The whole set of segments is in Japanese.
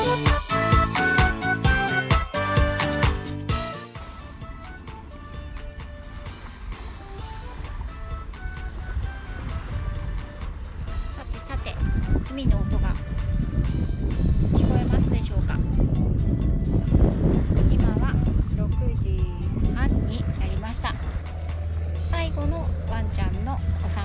さてさて海の音が聞こえますでしょうか？今は6時半になりました。最後のワンちゃんのお散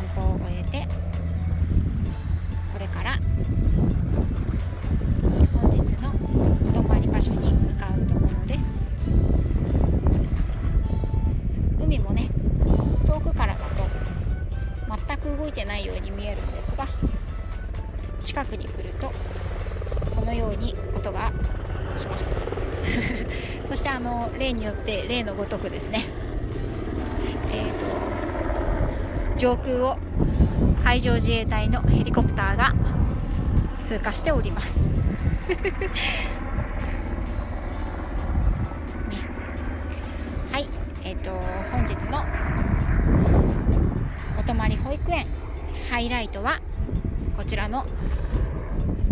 遠くからだと全く動いてないように見えるんですが近くに来るとこのように音がします。そしてあの例によって例のごとくですねえーと上空を海上自衛隊のヘリコプターが通過しております。ね。はい。えっ、と本日の500円。ハイライトはこちらの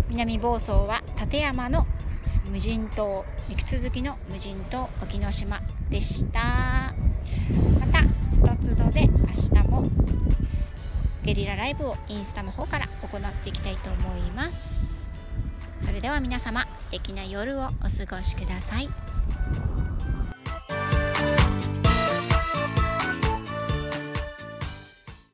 南房総は立山の無人島。行き続きの無人島。沖ノ島でした。またつどつどで明日もゲリラライブをインスタの方から行っていきたいと思います。それでは皆様素敵な夜をお過ごしください。